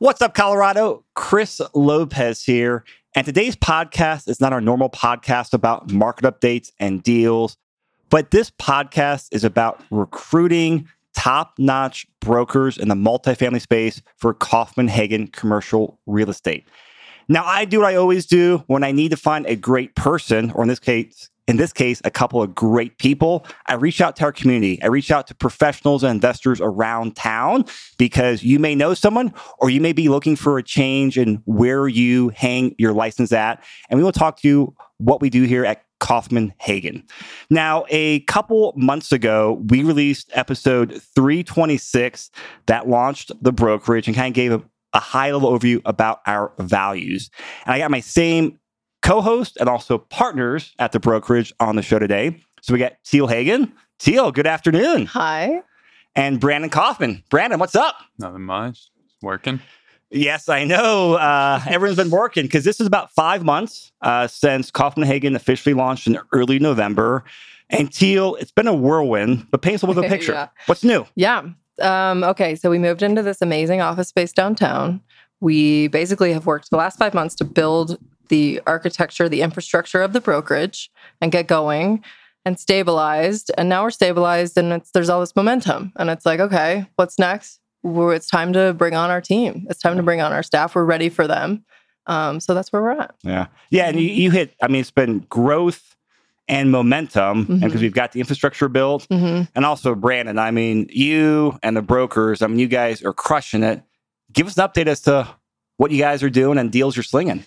What's up, Colorado? Chris Lopez here. And today's podcast is not our normal podcast about market updates and deals, but this podcast is about recruiting top notch brokers in the multifamily space for Kaufman Hagen commercial real estate. Now, I do what I always do when I need to find a great person, or in this case, in this case, a couple of great people. I reach out to our community. I reach out to professionals and investors around town because you may know someone or you may be looking for a change in where you hang your license at. And we will talk to you what we do here at Kaufman Hagen. Now, a couple months ago, we released episode 326 that launched the brokerage and kind of gave a, a high level overview about our values. And I got my same co host and also partners at the brokerage on the show today. So we got Teal Hagen. Teal, good afternoon. Hi. And Brandon Kaufman. Brandon, what's up? Nothing much. Working. Yes, I know. Uh, everyone's been working because this is about five months uh, since Kaufman Hagen officially launched in early November. And Teal, it's been a whirlwind, but paint us with a picture. yeah. What's new? Yeah. Um, okay. So we moved into this amazing office space downtown. We basically have worked the last five months to build the architecture, the infrastructure of the brokerage and get going and stabilized. And now we're stabilized and it's there's all this momentum. And it's like, okay, what's next? We're, it's time to bring on our team. It's time to bring on our staff. We're ready for them. Um, so that's where we're at. Yeah. Yeah. And you, you hit, I mean, it's been growth and momentum mm-hmm. and because we've got the infrastructure built mm-hmm. and also brandon i mean you and the brokers i mean you guys are crushing it give us an update as to what you guys are doing and deals you're slinging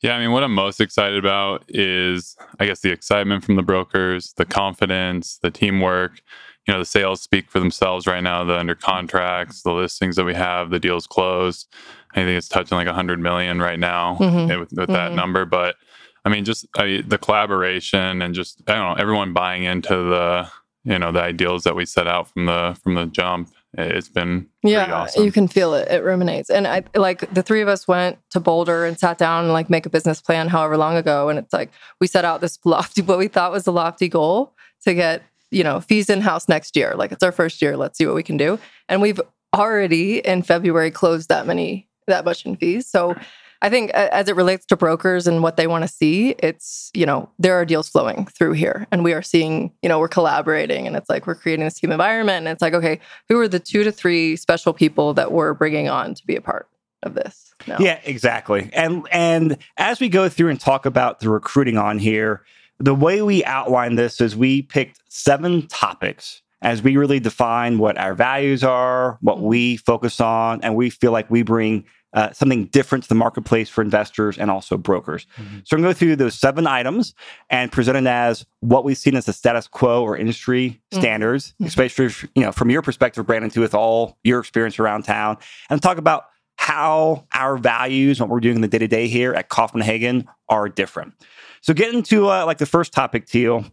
yeah, I mean, what I'm most excited about is, I guess, the excitement from the brokers, the confidence, the teamwork. You know, the sales speak for themselves right now. The under contracts, the listings that we have, the deals closed. I think it's touching like 100 million right now mm-hmm. with, with mm-hmm. that number. But I mean, just I, the collaboration and just I don't know, everyone buying into the you know the ideals that we set out from the from the jump it's been yeah awesome. you can feel it. It ruminates. And i like the three of us went to boulder and sat down and like make a business plan however long ago. And it's like we set out this lofty what we thought was a lofty goal to get you know fees in house next year. Like it's our first year. Let's see what we can do. And we've already in february closed that many that much in fees. So I think as it relates to brokers and what they want to see, it's, you know, there are deals flowing through here and we are seeing, you know, we're collaborating and it's like we're creating this team environment and it's like, okay, who are the two to three special people that we're bringing on to be a part of this? No. Yeah, exactly. And and as we go through and talk about the recruiting on here, the way we outline this is we picked seven topics as we really define what our values are, what mm-hmm. we focus on, and we feel like we bring uh, something different to the marketplace for investors and also brokers. Mm-hmm. So I'm going to go through those seven items and present it as what we've seen as the status quo or industry mm-hmm. standards, mm-hmm. especially you know from your perspective, Brandon, too, with all your experience around town, and talk about how our values, what we're doing in the day to day here at Kaufman Hagen, are different. So get into uh, like the first topic, Teal,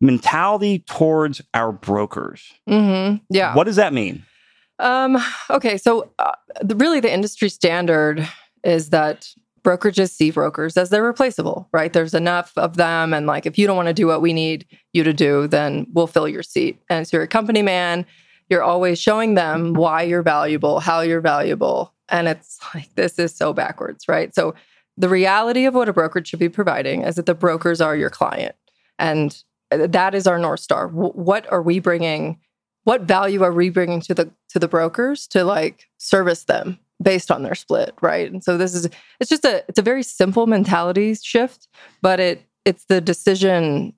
mentality towards our brokers. Mm-hmm. Yeah, what does that mean? Um, okay, so uh, the, really the industry standard is that brokerages see brokers as they're replaceable, right? There's enough of them, and like if you don't want to do what we need you to do, then we'll fill your seat. And so you're a company man. You're always showing them why you're valuable, how you're valuable, and it's like this is so backwards, right? So the reality of what a brokerage should be providing is that the brokers are your client, and uh, that is our north star. W- what are we bringing? What value are we bringing to the to the brokers to like service them based on their split right? And so this is it's just a it's a very simple mentality shift but it it's the decision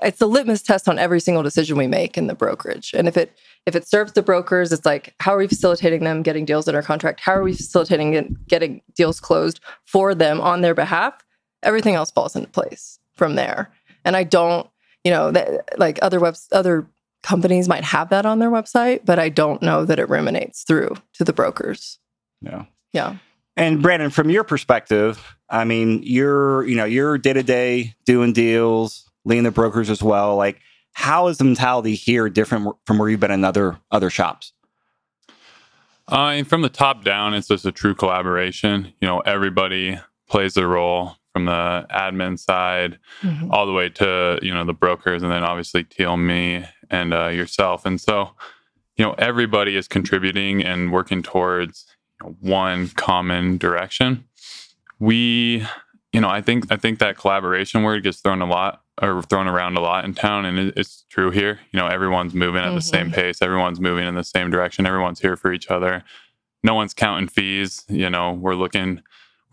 it's the litmus test on every single decision we make in the brokerage. And if it if it serves the brokers it's like how are we facilitating them getting deals under contract? How are we facilitating getting deals closed for them on their behalf? Everything else falls into place from there. And i don't you know that like other webs other companies might have that on their website, but I don't know that it ruminates through to the brokers. Yeah. Yeah. And Brandon, from your perspective, I mean, you're, you know, you're day to day doing deals, leading the brokers as well. Like, how is the mentality here different from where you've been in other other shops? Uh, and from the top down, it's just a true collaboration. You know, everybody plays their role from the admin side mm-hmm. all the way to you know the brokers and then obviously Teal me and uh, yourself and so you know everybody is contributing and working towards you know, one common direction. We, you know, I think I think that collaboration word gets thrown a lot or thrown around a lot in town, and it, it's true here. You know, everyone's moving at the same pace. Everyone's moving in the same direction. Everyone's here for each other. No one's counting fees. You know, we're looking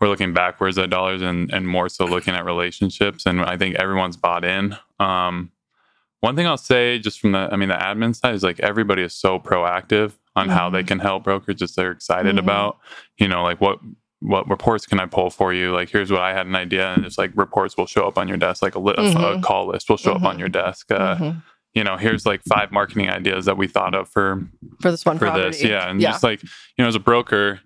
we're looking backwards at dollars and and more so looking at relationships. And I think everyone's bought in. Um, one thing I'll say, just from the, I mean, the admin side is like everybody is so proactive on how they Mhm. can help brokers. Just they're excited Mhm. about, you know, like what what reports can I pull for you? Like here's what I had an idea, and it's like reports will show up on your desk, like a, li- a f- a call list will show up on your desk. Uh, Mhm. You know, here's like five marketing ideas that we thought of for For this one for property. this, yeah, and yeah. just like you know, as a broker,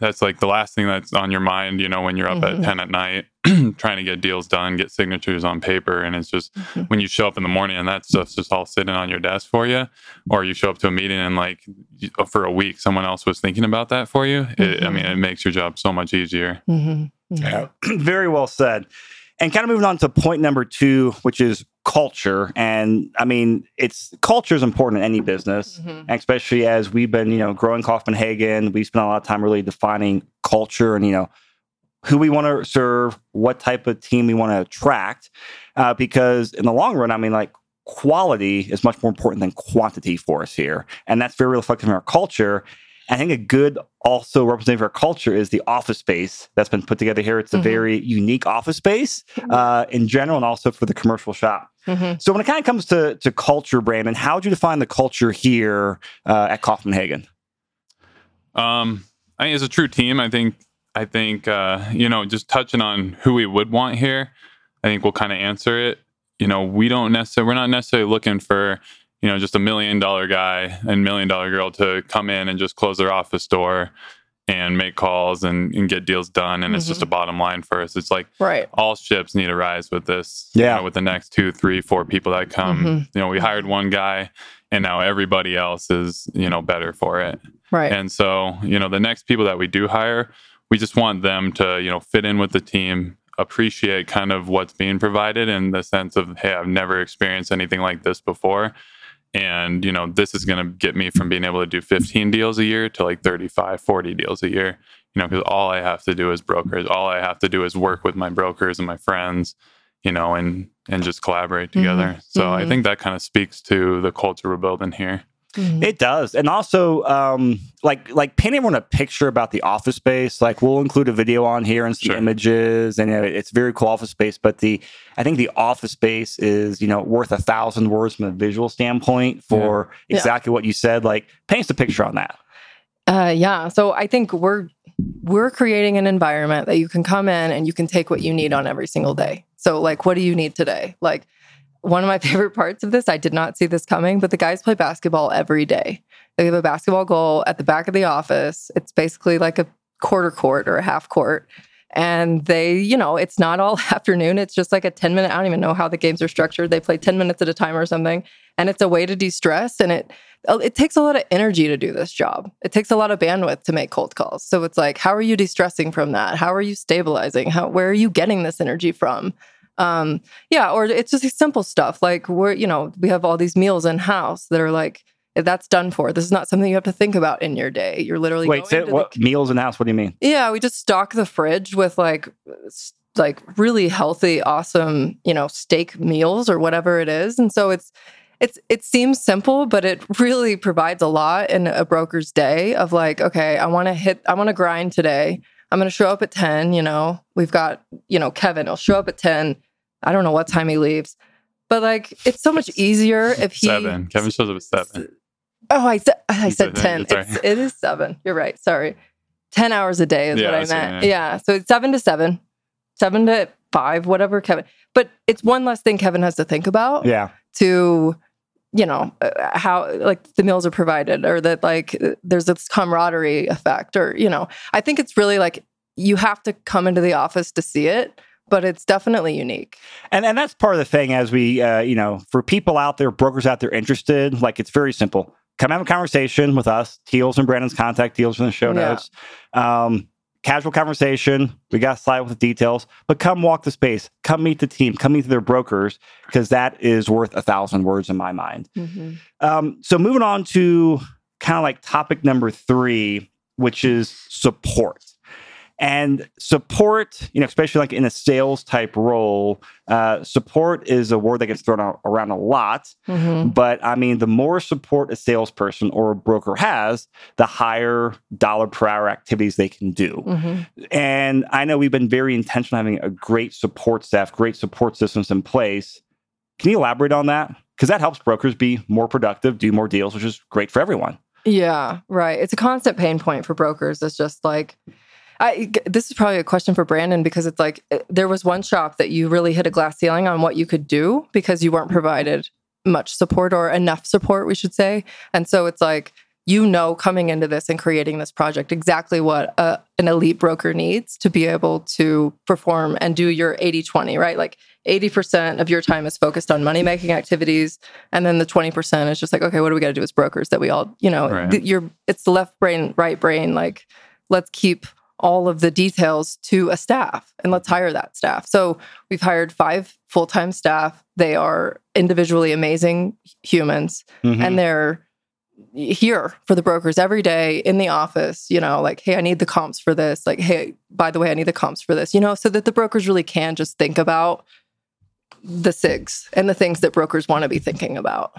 that's like the last thing that's on your mind. You know, when you're up Mhm. at ten at night trying to get deals done, get signatures on paper, and it's just Mhm. when you show up in the morning and that stuff's just all sitting on your desk for you, or you show up to a meeting and like for a week someone else was thinking about that for you. It, I mean, it makes your job so much easier. Mhm. Mhm. Very well said. And kind of moving on to point number two, which is culture. And I mean, it's culture is important in any business, Mhm. especially as we've been, you know, growing Kaufman We spent a lot of time really defining culture and, you know, who we want to serve, what type of team we want to attract. Uh, because in the long run, I mean, like quality is much more important than quantity for us here. And that's very reflective in our culture. I think a good also representative of our culture is the office space that's been put together here. It's a Mhm. very unique office space uh, in general and also for the commercial shop. Mhm. So when it kind of comes to, to culture, Brandon, how would you define the culture here uh, at Kaufman Hagen? Um, I think as a true team, I think I think uh, you know, just touching on who we would want here, I think we'll kind of answer it. You know, we don't necessarily we're not necessarily looking for you know just a million dollar guy and million dollar girl to come in and just close their office door and make calls and, and get deals done and it's just a bottom line for us it's like Right. all ships need to rise with this you Yeah. know, with the next two three four people that come Mhm. you know we hired one guy and now everybody else is you know better for it Right. and so, you know, the next people that we do hire, we just want them to, you know, fit in with the team, appreciate kind of what's being provided in the sense of, hey, I've never experienced anything like this before. And, you know, this is going to get me from being able to do 15 deals a year to like 35, 40 deals a year, you know, because all I have to do is brokers. All I have to do is work with my brokers and my friends, you know, and, and just collaborate together. So I Mhm. think that kind of speaks to the culture we're building here. Mhm. It does, and also um, like like painting everyone a picture about the office space. Like we'll include a video on here and some Sure. images, and you know, it's very cool office space. But the I think the office space is you know worth a thousand words from a visual standpoint for Yeah. exactly what you said. Like paints a picture on that. Uh, yeah. So I think we're we're creating an environment that you can come in and you can take what you need on every single day. So like, what do you need today? Like one of my favorite parts of this, I did not see this coming, but the guys play basketball every day. They have a basketball goal at the back of the office. It's basically like a quarter court or a half court. And they, you know, it's not all afternoon. It's just like a 10 minute, I don't even know how the games are structured. They play 10 minutes at a time or something. And it's a way to de stress. And it, uh, it takes a lot of energy to do this job. It takes a lot of bandwidth to make cold calls. So it's like, how are you de-stressing from that? How are you stabilizing? How where are you getting this energy from? Um, yeah, or it's just simple stuff like we're, you know, we have all these meals in house that are like that's done for. This is not something you have to think about in your day. You're literally Wait, going say, to the- what meals in house? What do you mean? yeah, we just stock the fridge with like like really healthy, awesome, you know, steak meals or whatever it is. And so it's it's it seems simple, but it really provides a lot in a broker's day of like, okay, I want to hit I want to grind today. I'm going to show up at 10, you know. We've got, you know, Kevin, he'll show up at 10. I don't know what time he leaves. But like it's so much easier if he seven. Kevin shows up at seven. Oh, I said I said said ten. that. It's, it is seven. You're right. Sorry, ten hours a day is Yeah, what I that's what I meant. meant. Yeah, so it's seven to seven, seven to five, whatever Kevin. But it's one less thing Kevin has to think about Yeah. to, you know, uh, how like the meals are provided or that like there's this camaraderie effect or you know. I think it's really like you have to come into the office to see it, but it's definitely unique. And and that's part of the thing as we uh, you know, for people out there, brokers out there interested, like it's very simple. Come have a conversation with us, Teals and Brandon's contact deals in the show Yeah. notes. Um, casual conversation. We got to slide with the details, but come walk the space. Come meet the team. Come meet their brokers because that is worth a thousand words in my mind. Um, so moving on to kind of like topic number three, which is support. And support, you know, especially like in a sales type role, uh, support is a word that gets thrown out, around a lot. Mm-hmm. But I mean, the more support a salesperson or a broker has, the higher dollar per hour activities they can do. Mm-hmm. And I know we've been very intentional having a great support staff, great support systems in place. Can you elaborate on that? Because that helps brokers be more productive, do more deals, which is great for everyone. Yeah, right. It's a constant pain point for brokers. It's just like, I, this is probably a question for Brandon because it's like eh, there was one shop that you really hit a glass ceiling on what you could do because you weren't provided much support or enough support, we should say. And so it's like, you know, coming into this and creating this project, exactly what a, an elite broker needs to be able to perform and do your 80 20, right? Like 80% of your time is focused on money making activities. And then the 20% is just like, okay, what do we got to do as brokers that we all, you know, Right. th- you're, it's the left brain, right brain. Like, let's keep all of the details to a staff and let's hire that staff. So we've hired five full time staff. They are individually amazing humans Mhm. and they're here for the brokers every day in the office, you know, like, hey, I need the comps for this. Like, hey, by the way, I need the comps for this, you know, so that the brokers really can just think about the SIGs and the things that brokers want to be thinking about.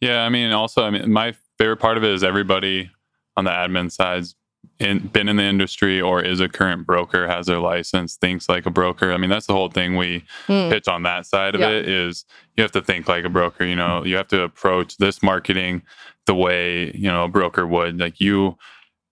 Yeah, I mean, also, I mean, my favorite part of it is everybody on the admin side's in, been in the industry or is a current broker, has their license, thinks like a broker. I mean, that's the whole thing we Hmm. pitch on that side of Yeah. it is you have to think like a broker. You know, you have to approach this marketing the way you know a broker would. Like you,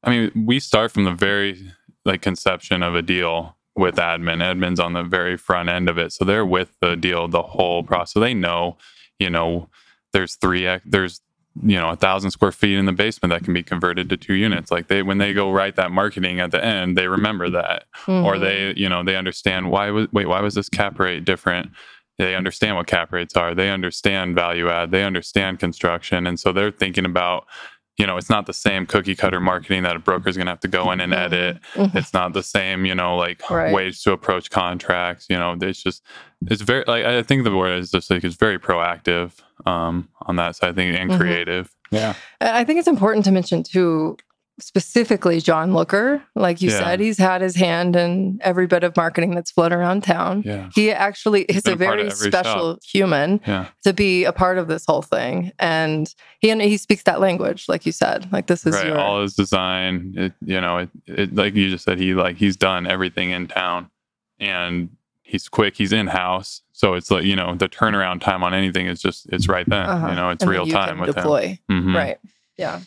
I mean, we start from the very like conception of a deal with admin. Admin's on the very front end of it, so they're with the deal the whole process. So they know, you know, there's three there's you know a thousand square feet in the basement that can be converted to two units. Like they when they go write that marketing at the end they remember that. Or Mhm. they you know they understand why was wait why was this cap rate different? They understand what cap rates are. They understand value add. They understand construction. And so they're thinking about you know it's not the same cookie cutter marketing that a broker is going to have to go in and edit Mhm. it's not the same you know like Right. ways to approach contracts you know it's just it's very like i think the word is just like it's very proactive um on that side i think and creative yeah. I think it's important to mention too, specifically John Looker. Like you Yeah. said, he's had his hand in every bit of marketing that's flown around town. yeah He actually is a a very special human yeah to be a part of this whole thing, and he and he speaks that language, like you said. Like this is right your all his design it, you know it, it like you just said he like he's done everything in town and he's quick he's in house so it's like you know the turnaround time on anything is just it's right then Uh-huh. you know it's and real time with deploy. him Mhm. Right. Yeah.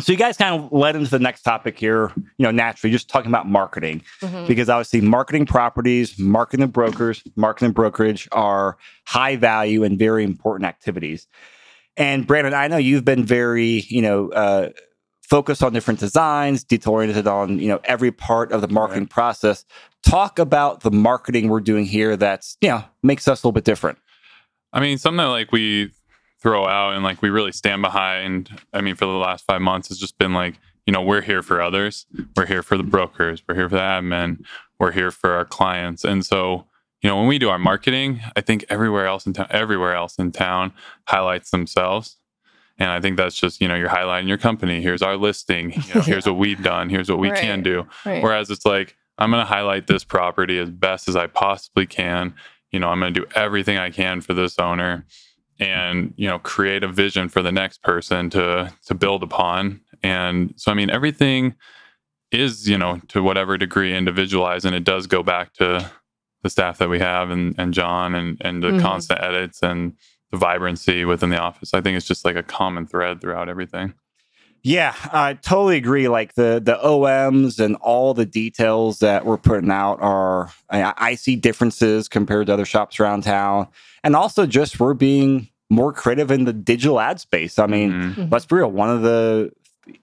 So you guys kind of led into the next topic here, you know, naturally, just talking about marketing. Mhm. because obviously marketing properties, marketing and brokers, marketing and brokerage are high value and very important activities. And Brandon, I know you've been very, you know, uh, focused on different designs, detail oriented on, you know, every part of the marketing process. Talk about the marketing we're doing here that's, you know, makes us a little bit different. I mean, something that like we throw out and like we really stand behind. I mean, for the last five months has just been like, you know, we're here for others. We're here for the brokers. We're here for the admin. We're here for our clients. And so, you know, when we do our marketing, I think everywhere else in town, everywhere else in town highlights themselves. And I think that's just, you know, you're highlighting your company. Here's our listing. You know, here's what we've done. Here's what we can do. Right. Whereas it's like, I'm going to highlight this property as best as I possibly can. You know, I'm going to do everything I can for this owner and, you know, create a vision for the next person to to build upon. And so I mean everything is, you know, to whatever degree individualized and it does go back to the staff that we have and and John and and the Mhm. constant edits and the vibrancy within the office. I think it's just like a common thread throughout everything. Yeah, I totally agree. Like the the OMs and all the details that we're putting out are I, I see differences compared to other shops around town, and also just we're being more creative in the digital ad space. I mean, Mhm. Mhm. let's be real. One of the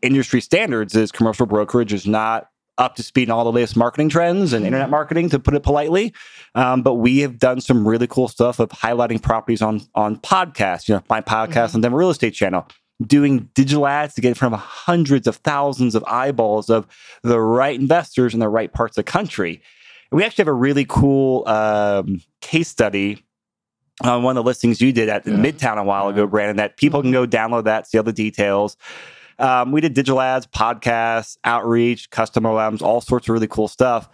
industry standards is commercial brokerage is not up to speed on all the latest marketing trends and internet marketing, to put it politely. Um, but we have done some really cool stuff of highlighting properties on on podcasts. You know, my podcast Mhm. on the real estate channel, doing digital ads to get in front of hundreds of thousands of eyeballs of the right investors in the right parts of the country. And we actually have a really cool um, case study on one of the listings you did at Yeah. Midtown a while ago, Brandon, that people can go download that, see all the details. Um, we did digital ads, podcasts, outreach, custom OMs, all sorts of really cool stuff.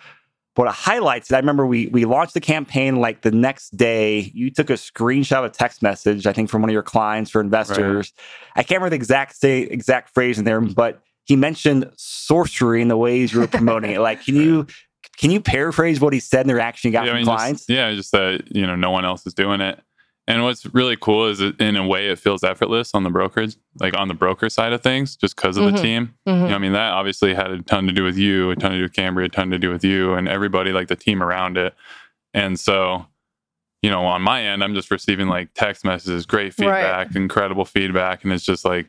But a highlights, I remember we we launched the campaign like the next day. You took a screenshot of a text message, I think, from one of your clients or investors. Right. I can't remember the exact say, exact phrase in there, but he mentioned sorcery in the ways you were promoting it. Like, can you can you paraphrase what he said in the reaction you got yeah, from I mean, clients? Just, yeah, just that you know no one else is doing it. And what's really cool is it, in a way it feels effortless on the brokerage, like on the broker side of things, just because of mm-hmm. the team. Mm-hmm. You know, I mean, that obviously had a ton to do with you, a ton to do with Cambria, a ton to do with you and everybody, like the team around it. And so, you know, on my end, I'm just receiving like text messages, great feedback, right. incredible feedback. And it's just like,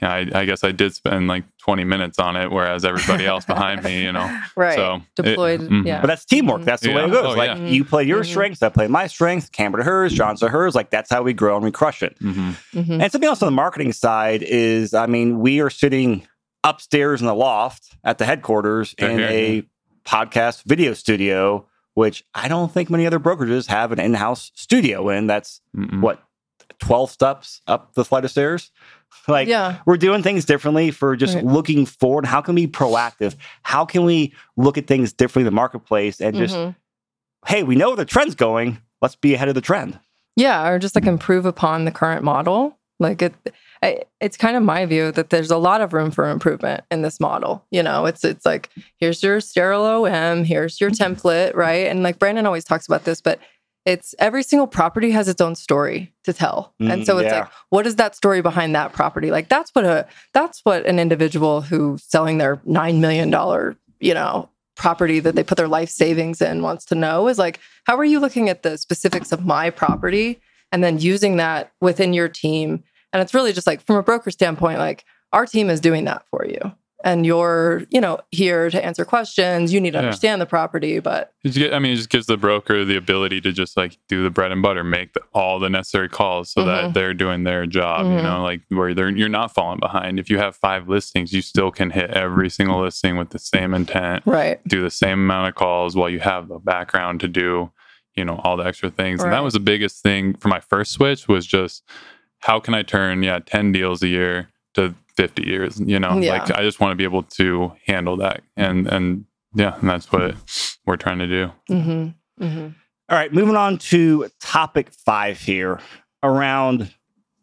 yeah, I, I, guess I did spend like 20 minutes on it, whereas everybody else behind me, you know, right? So deployed, it, mm-hmm. yeah. But that's teamwork. That's the yeah. way it goes. Oh, like yeah. you play your mm-hmm. strengths, I play my strengths. Camber to hers, John to hers. Like that's how we grow and we crush it. Mm-hmm. mm-hmm. And something else on the marketing side is, I mean, we are sitting upstairs in the loft at the headquarters in a podcast video studio, which I don't think many other brokerages have an in-house studio in. That's Mm-mm. what 12 steps up the flight of stairs. Like yeah. we're doing things differently for just right. looking forward. How can we be proactive? How can we look at things differently in the marketplace and just, mm-hmm. hey, we know where the trend's going. Let's be ahead of the trend. Yeah, or just like improve upon the current model. Like it, I, it's kind of my view that there's a lot of room for improvement in this model. You know, it's it's like here's your sterile OM, here's your template, right? And like Brandon always talks about this, but it's every single property has its own story to tell. Mm, and so it's yeah. like, what is that story behind that property? Like that's what a that's what an individual who's selling their nine million dollar, you know, property that they put their life savings in wants to know is like, how are you looking at the specifics of my property and then using that within your team? And it's really just like from a broker standpoint, like our team is doing that for you and you're you know here to answer questions you need to yeah. understand the property but i mean it just gives the broker the ability to just like do the bread and butter make the, all the necessary calls so mm-hmm. that they're doing their job mm-hmm. you know like where they're you're not falling behind if you have five listings you still can hit every single listing with the same intent right do the same amount of calls while you have the background to do you know all the extra things right. and that was the biggest thing for my first switch was just how can i turn yeah 10 deals a year to 50 years you know yeah. like i just want to be able to handle that and and yeah and that's what we're trying to do mm-hmm. Mm-hmm. All right moving on to topic five here around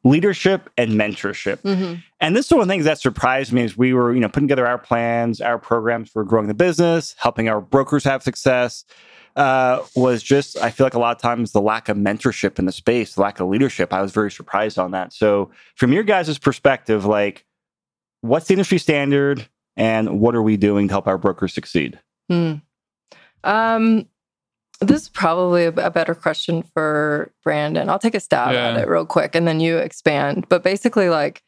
leadership and mentorship mm-hmm. and this is one of the things that surprised me is we were you know putting together our plans our programs for growing the business helping our brokers have success uh, was just I feel like a lot of times the lack of mentorship in the space, the lack of leadership. I was very surprised on that. So, from your guys' perspective, like what's the industry standard and what are we doing to help our brokers succeed? Hmm. Um, this is probably a, a, better question for Brandon. I'll take a stab yeah. at it real quick and then you expand. But basically, like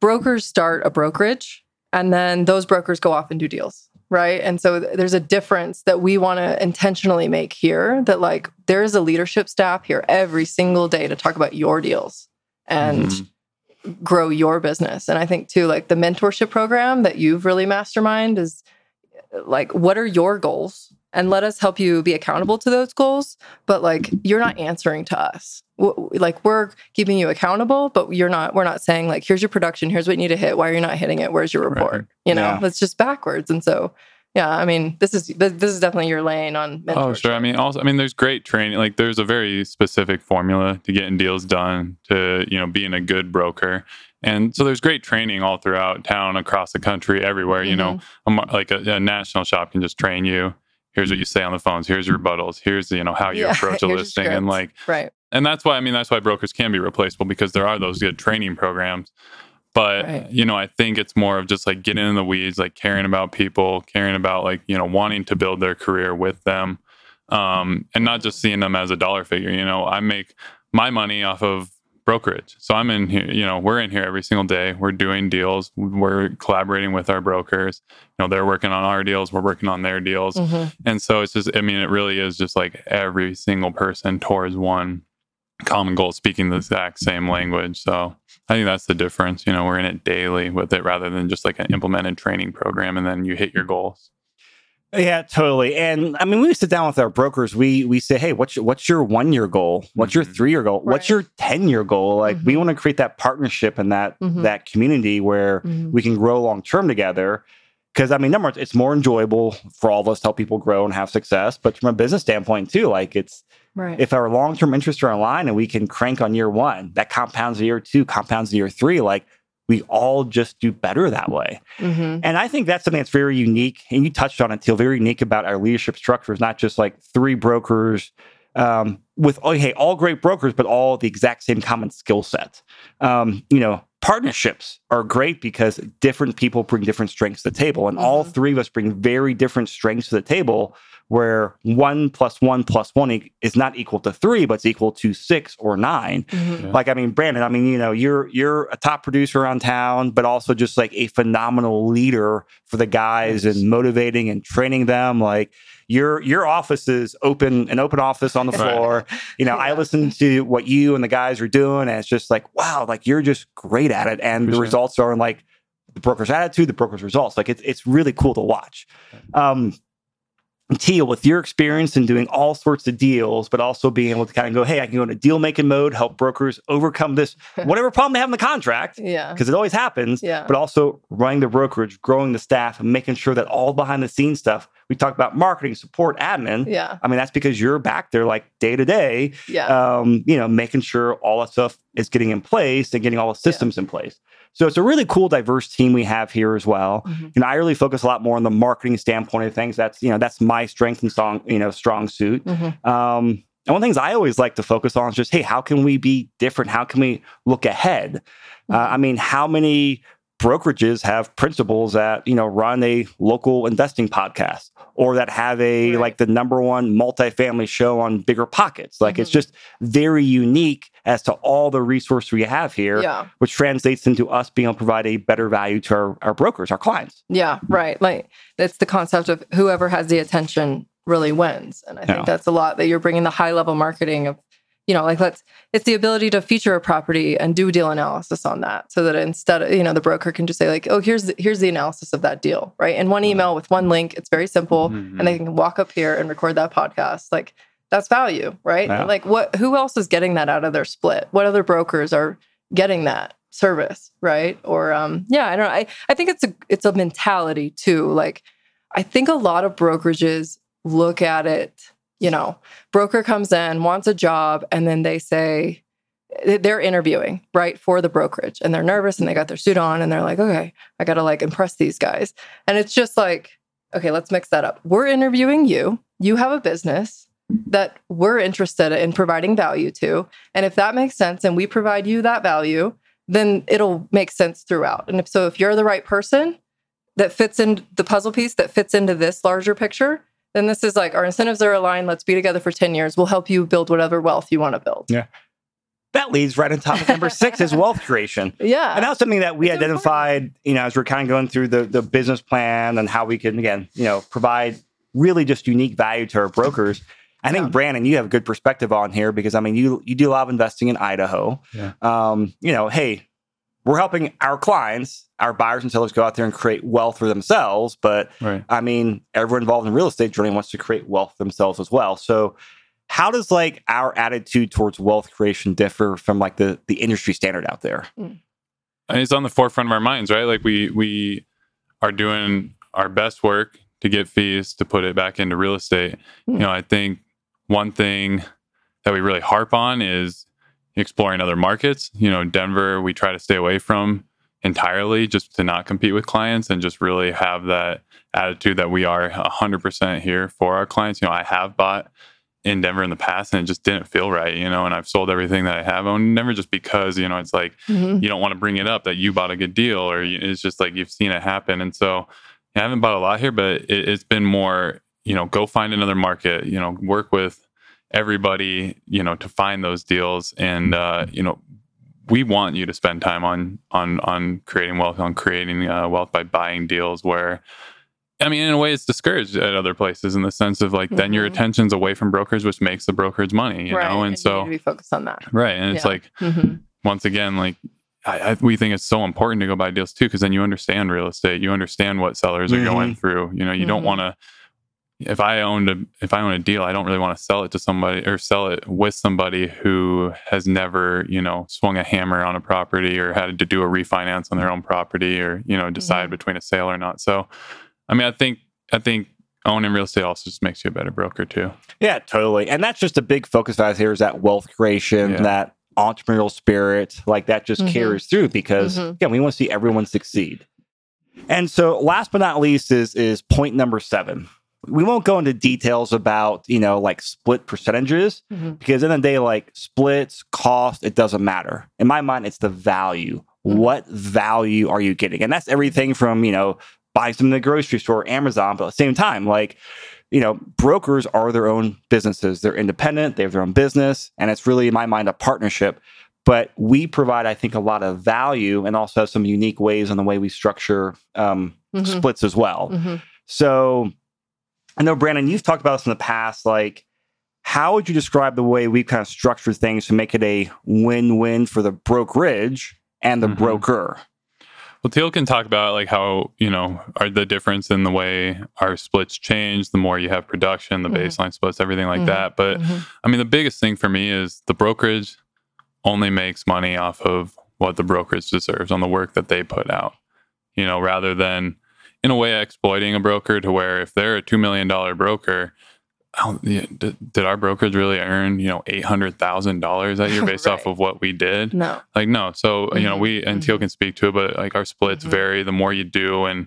brokers start a brokerage and then those brokers go off and do deals. Right. And so there's a difference that we want to intentionally make here that, like, there is a leadership staff here every single day to talk about your deals. And mm-hmm grow your business. And I think too, like the mentorship program that you've really mastermind is like, what are your goals? And let us help you be accountable to those goals. But like, you're not answering to us. Like, we're keeping you accountable, but you're not, we're not saying, like, here's your production, here's what you need to hit. Why are you not hitting it? Where's your report? Right. You know, yeah. it's just backwards. And so, yeah, I mean, this is this is definitely your lane on. Mentorship. Oh, sure. I mean, also, I mean, there's great training. Like, there's a very specific formula to getting deals done, to you know, being a good broker, and so there's great training all throughout town, across the country, everywhere. You know, mm-hmm. a, like a, a, national shop can just train you. Here's what you say on the phones. Here's your rebuttals. Here's you know how you yeah, approach a listing, and like right. And that's why I mean that's why brokers can be replaceable because there are those good training programs. But right. you know, I think it's more of just like getting in the weeds, like caring about people, caring about like you know wanting to build their career with them, um, and not just seeing them as a dollar figure. You know, I make my money off of brokerage. So I'm in here, you know, we're in here every single day. We're doing deals. We're collaborating with our brokers. You know, they're working on our deals. We're working on their deals. Mm-hmm. And so it's just, I mean, it really is just like every single person towards one common goal, speaking the exact same language. So I think that's the difference. You know, we're in it daily with it rather than just like an implemented training program and then you hit your goals. Yeah, totally. And I mean, when we sit down with our brokers, we we say, hey, what's your, what's your one year goal? What's your Mhm. three year goal? What's your ten year goal? Like, we Mhm. want to create that partnership and that Mhm. that community where Mhm. we can grow long term together. Because I mean, number one, it's more enjoyable for all of us to help people grow and have success. But from a business standpoint too, like it's Right. if our long term interests are aligned and we can crank on year one, that compounds year two, compounds year three. Like we all just do better that way. Mhm. And I think that's something that's very unique. And you touched on it, too, very unique about our leadership structure is not just like three brokers um, with, oh, hey, all great brokers, but all the exact same common skill set. Um, you know, partnerships are great because different people bring different strengths to the table. And all Mhm. three of us bring very different strengths to the table where one plus one plus one e- is not equal to three, but it's equal to six or nine. Mhm. Yeah. Like, I mean, Brandon, I mean, you know, you're you're a top producer around town, but also just like a phenomenal leader for the guys Thanks. and motivating and training them. Like your your office is open, an open office on the Right. floor. You know, I listen to what you and the guys are doing, and it's just like, wow, like you're just great at it. And the Appreciate it. results are in like the broker's attitude, the broker's results. Like it's it's really cool to watch. Um Teal, with your experience in doing all sorts of deals, but also being able to kind of go, hey, I can go into deal making mode, help brokers overcome this, whatever problem they have in the contract, Yeah. because it always happens, Yeah. but also running the brokerage, growing the staff, and making sure that all behind the scenes stuff, we talk about marketing, support, admin. Yeah. I mean, that's because you're back there like day to day, Yeah. um, you know, making sure all that stuff is getting in place and getting all the systems in place. So it's a really cool, diverse team we have here as well. Mhm. And I really focus a lot more on the marketing standpoint of things. That's you know that's my strength and strong you know strong suit. Mhm. Um, and one of the things I always like to focus on is just hey, how can we be different? How can we look ahead? Uh, I mean, how many brokerages have principals that you know run a local investing podcast or that have a Right. like the number one multifamily show on BiggerPockets like it's Mhm. just very unique as to all the resource we have here Yeah. which translates into us being able to provide a better value to our, our brokers our clients Yeah, right. Like it's the concept of whoever has the attention really wins. And I think Yeah. that's a lot that you're bringing the high level marketing of, you know, like let's, it's the ability to feature a property and do deal analysis on that so that instead of, you know, the broker can just say like, oh, here's the, here's the analysis of that deal, right? In one email with one link, it's very simple Mhm. and they can walk up here and record that podcast. Like that's value, right? Yeah. Like what, who else is getting that out of their split? What other brokers are getting that service, right? Or um, yeah, I don't know. I, I think it's a it's a mentality too. Like I think a lot of brokerages look at it, you know, broker comes in, wants a job, and then they say they're interviewing, right, for the brokerage. And they're nervous and they got their suit on and they're like, okay, I gotta like impress these guys. And it's just like, okay, let's mix that up. We're interviewing you. You have a business that we're interested in providing value to. And if that makes sense and we provide you that value, then it'll make sense throughout. And if so, if you're the right person that fits in the puzzle piece that fits into this larger picture, then this is like our incentives are aligned. Let's be together for 10 years. We'll help you build whatever wealth you want to build. Yeah. That leads right on topic number six is wealth creation Yeah. and that was something that we It's identified you know as we're kind of going through the, the business plan and how we can again you know provide really just unique value to our brokers i think Yeah. brandon you have a good perspective on here because i mean you you do a lot of investing in idaho Yeah. um, you know hey we're helping our clients our buyers and sellers go out there and create wealth for themselves but Right. I mean, everyone involved in real estate journey wants to create wealth themselves as well. So, how does like our attitude towards wealth creation differ from like the the industry standard out there? and it's on the forefront of our minds, right? Like we we are doing our best work to get fees to put it back into real estate. You Hmm. know, I think one thing that we really harp on is exploring other markets. You know, Denver, we try to stay away from entirely just to not compete with clients and just really have that attitude that we are 100% here for our clients. You know, I have bought in Denver in the past and it just didn't feel right, you know, and I've sold everything that I have owned, never just because, you know, it's like, Mhm. you don't want to bring it up that you bought a good deal or you, it's just like you've seen it happen. And so I haven't bought a lot here, but it, it's been more, you know, go find another market, you know, work with everybody, you know, to find those deals. And, uh, you know, we want you to spend time on, on, on creating wealth, on creating uh, wealth by buying deals where, I mean, in a way, it's discouraged at other places in the sense of like, then your Mhm. attention's away from brokers, which makes the brokerage money, you right. know? And, you so, be focused on that. right. And it's Yeah. like, Mhm. once again, like I, I, we think it's so important to go buy deals too, because then you understand real estate, you understand what sellers are going through. You know, you don't Mhm. want to if I owned a if I own a deal, I don't really want to sell it to somebody or sell it with somebody who has never, you know, swung a hammer on a property or had to do a refinance on their own property or, you know, decide Mhm. between a sale or not. So I mean I think I think owning real estate also just makes you a better broker too. Yeah, totally. And that's just a big focus of ours here is that wealth creation, Yeah. that entrepreneurial spirit, like that just Mhm. carries through because Mhm. yeah, we want to see everyone succeed. And so last but not least is is point number seven. We won't go into details about, you know, like split percentages Mhm. because in the day, like splits, cost, it doesn't matter. In my mind, it's the value. Mhm. What value are you getting? And that's everything from, you know, buying something in the grocery store, Amazon, but at the same time, like, you know, brokers are their own businesses. They're independent, they have their own business, and it's really, in my mind, a partnership. But we provide, I think, a lot of value and also have some unique ways on the way we structure um, Mhm. splits as well. Mhm. So I know, Brandon, you've talked about this in the past. Like, how would you describe the way we've kind of structured things to make it a win win for the brokerage and the Mhm. broker? Well, Teal can talk about like how you know are the difference in the way our splits change. The more you have production, the Mhm. baseline splits, everything like Mhm. that. But Mhm. I mean, the biggest thing for me is the brokerage only makes money off of what the brokerage deserves on the work that they put out. You know, rather than in a way exploiting a broker to where if they're a two million dollar broker. Did, did our brokerage really earn you know eight hundred thousand dollars that year based off of what we did? No. like no so you know we and teal mhm. can speak to it but like our splits Mhm. vary the more you do and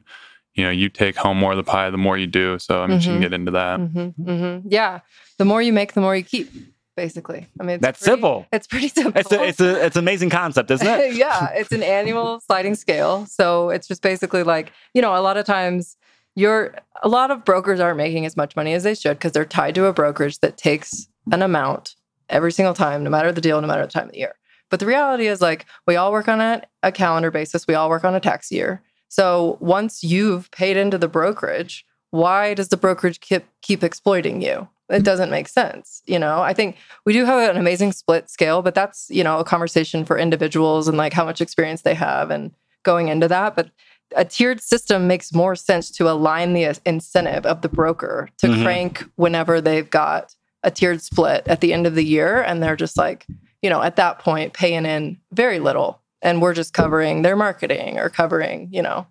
you know you take home more of the pie the more you do so i mean she can Mhm. get into that hmm hmm Yeah. The more you make, the more you keep, basically. I mean, it's That's pretty- simple. It's pretty simple. It's a, it's a, it's an amazing concept, isn't it? yeah, it's an annual sliding scale. So it's just basically like, you know, a lot of times you're a lot of brokers aren't making as much money as they should because they're tied to a brokerage that takes an amount every single time, no matter the deal, no matter the time of the year. But the reality is like we all work on a, a calendar basis, we all work on a tax year. So once you've paid into the brokerage, why does the brokerage keep keep exploiting you? It doesn't make sense. You know, I think we do have an amazing split scale, but that's, you know, a conversation for individuals and like how much experience they have and going into that. But a tiered system makes more sense to align the incentive of the broker to Mhm. crank whenever they've got a tiered split at the end of the year. And they're just like, you know, at that point, paying in very little. And we're just covering their marketing or covering, you know,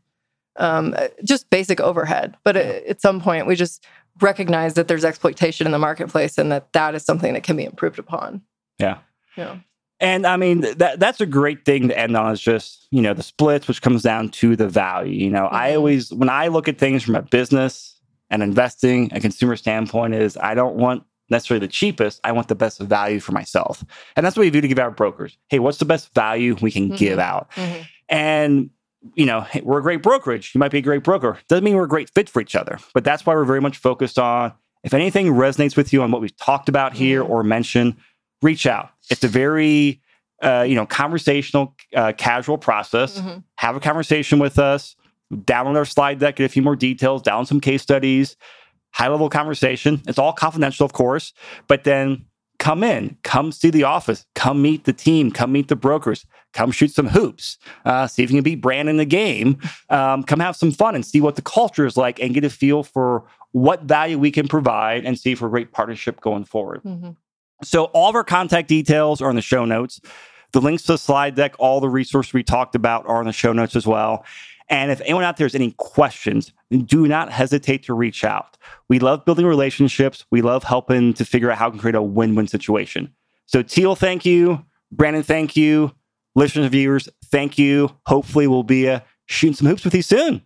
um, just basic overhead. But at some point, we just recognize that there's exploitation in the marketplace and that that is something that can be improved upon. Yeah. Yeah. And I mean that that's a great thing to end on is just, you know, the splits, which comes down to the value. You know, I Mhm. always when I look at things from a business and investing and consumer standpoint is I don't want necessarily the cheapest. I want the best value for myself. And that's what we do to give our brokers. Hey, what's the best value we can give Mhm. out? And you know, hey, we're a great brokerage. You might be a great broker. Doesn't mean we're a great fit for each other. But that's why we're very much focused on if anything resonates with you on what we've talked about here Mhm. or mentioned, reach out. It's a very uh, you know conversational, uh, casual process. Mhm. Have a conversation with us. Download our slide deck, get a few more details, download some case studies, high level conversation. It's all confidential, of course, but then come in, come see the office, come meet the team, come meet the brokers, come shoot some hoops, uh, see if you can beat Brand in the game, um, come have some fun and see what the culture is like and get a feel for what value we can provide and see for a great partnership going forward. Mhm. So all of our contact details are in the show notes. The links to the slide deck, all the resources we talked about are in the show notes as well. And if anyone out there has any questions, do not hesitate to reach out. We love building relationships. We love helping to figure out how can create a win-win situation. So Teal, thank you. Brandon, thank you. Listeners viewers, thank you. Hopefully we'll be uh, shooting some hoops with you soon.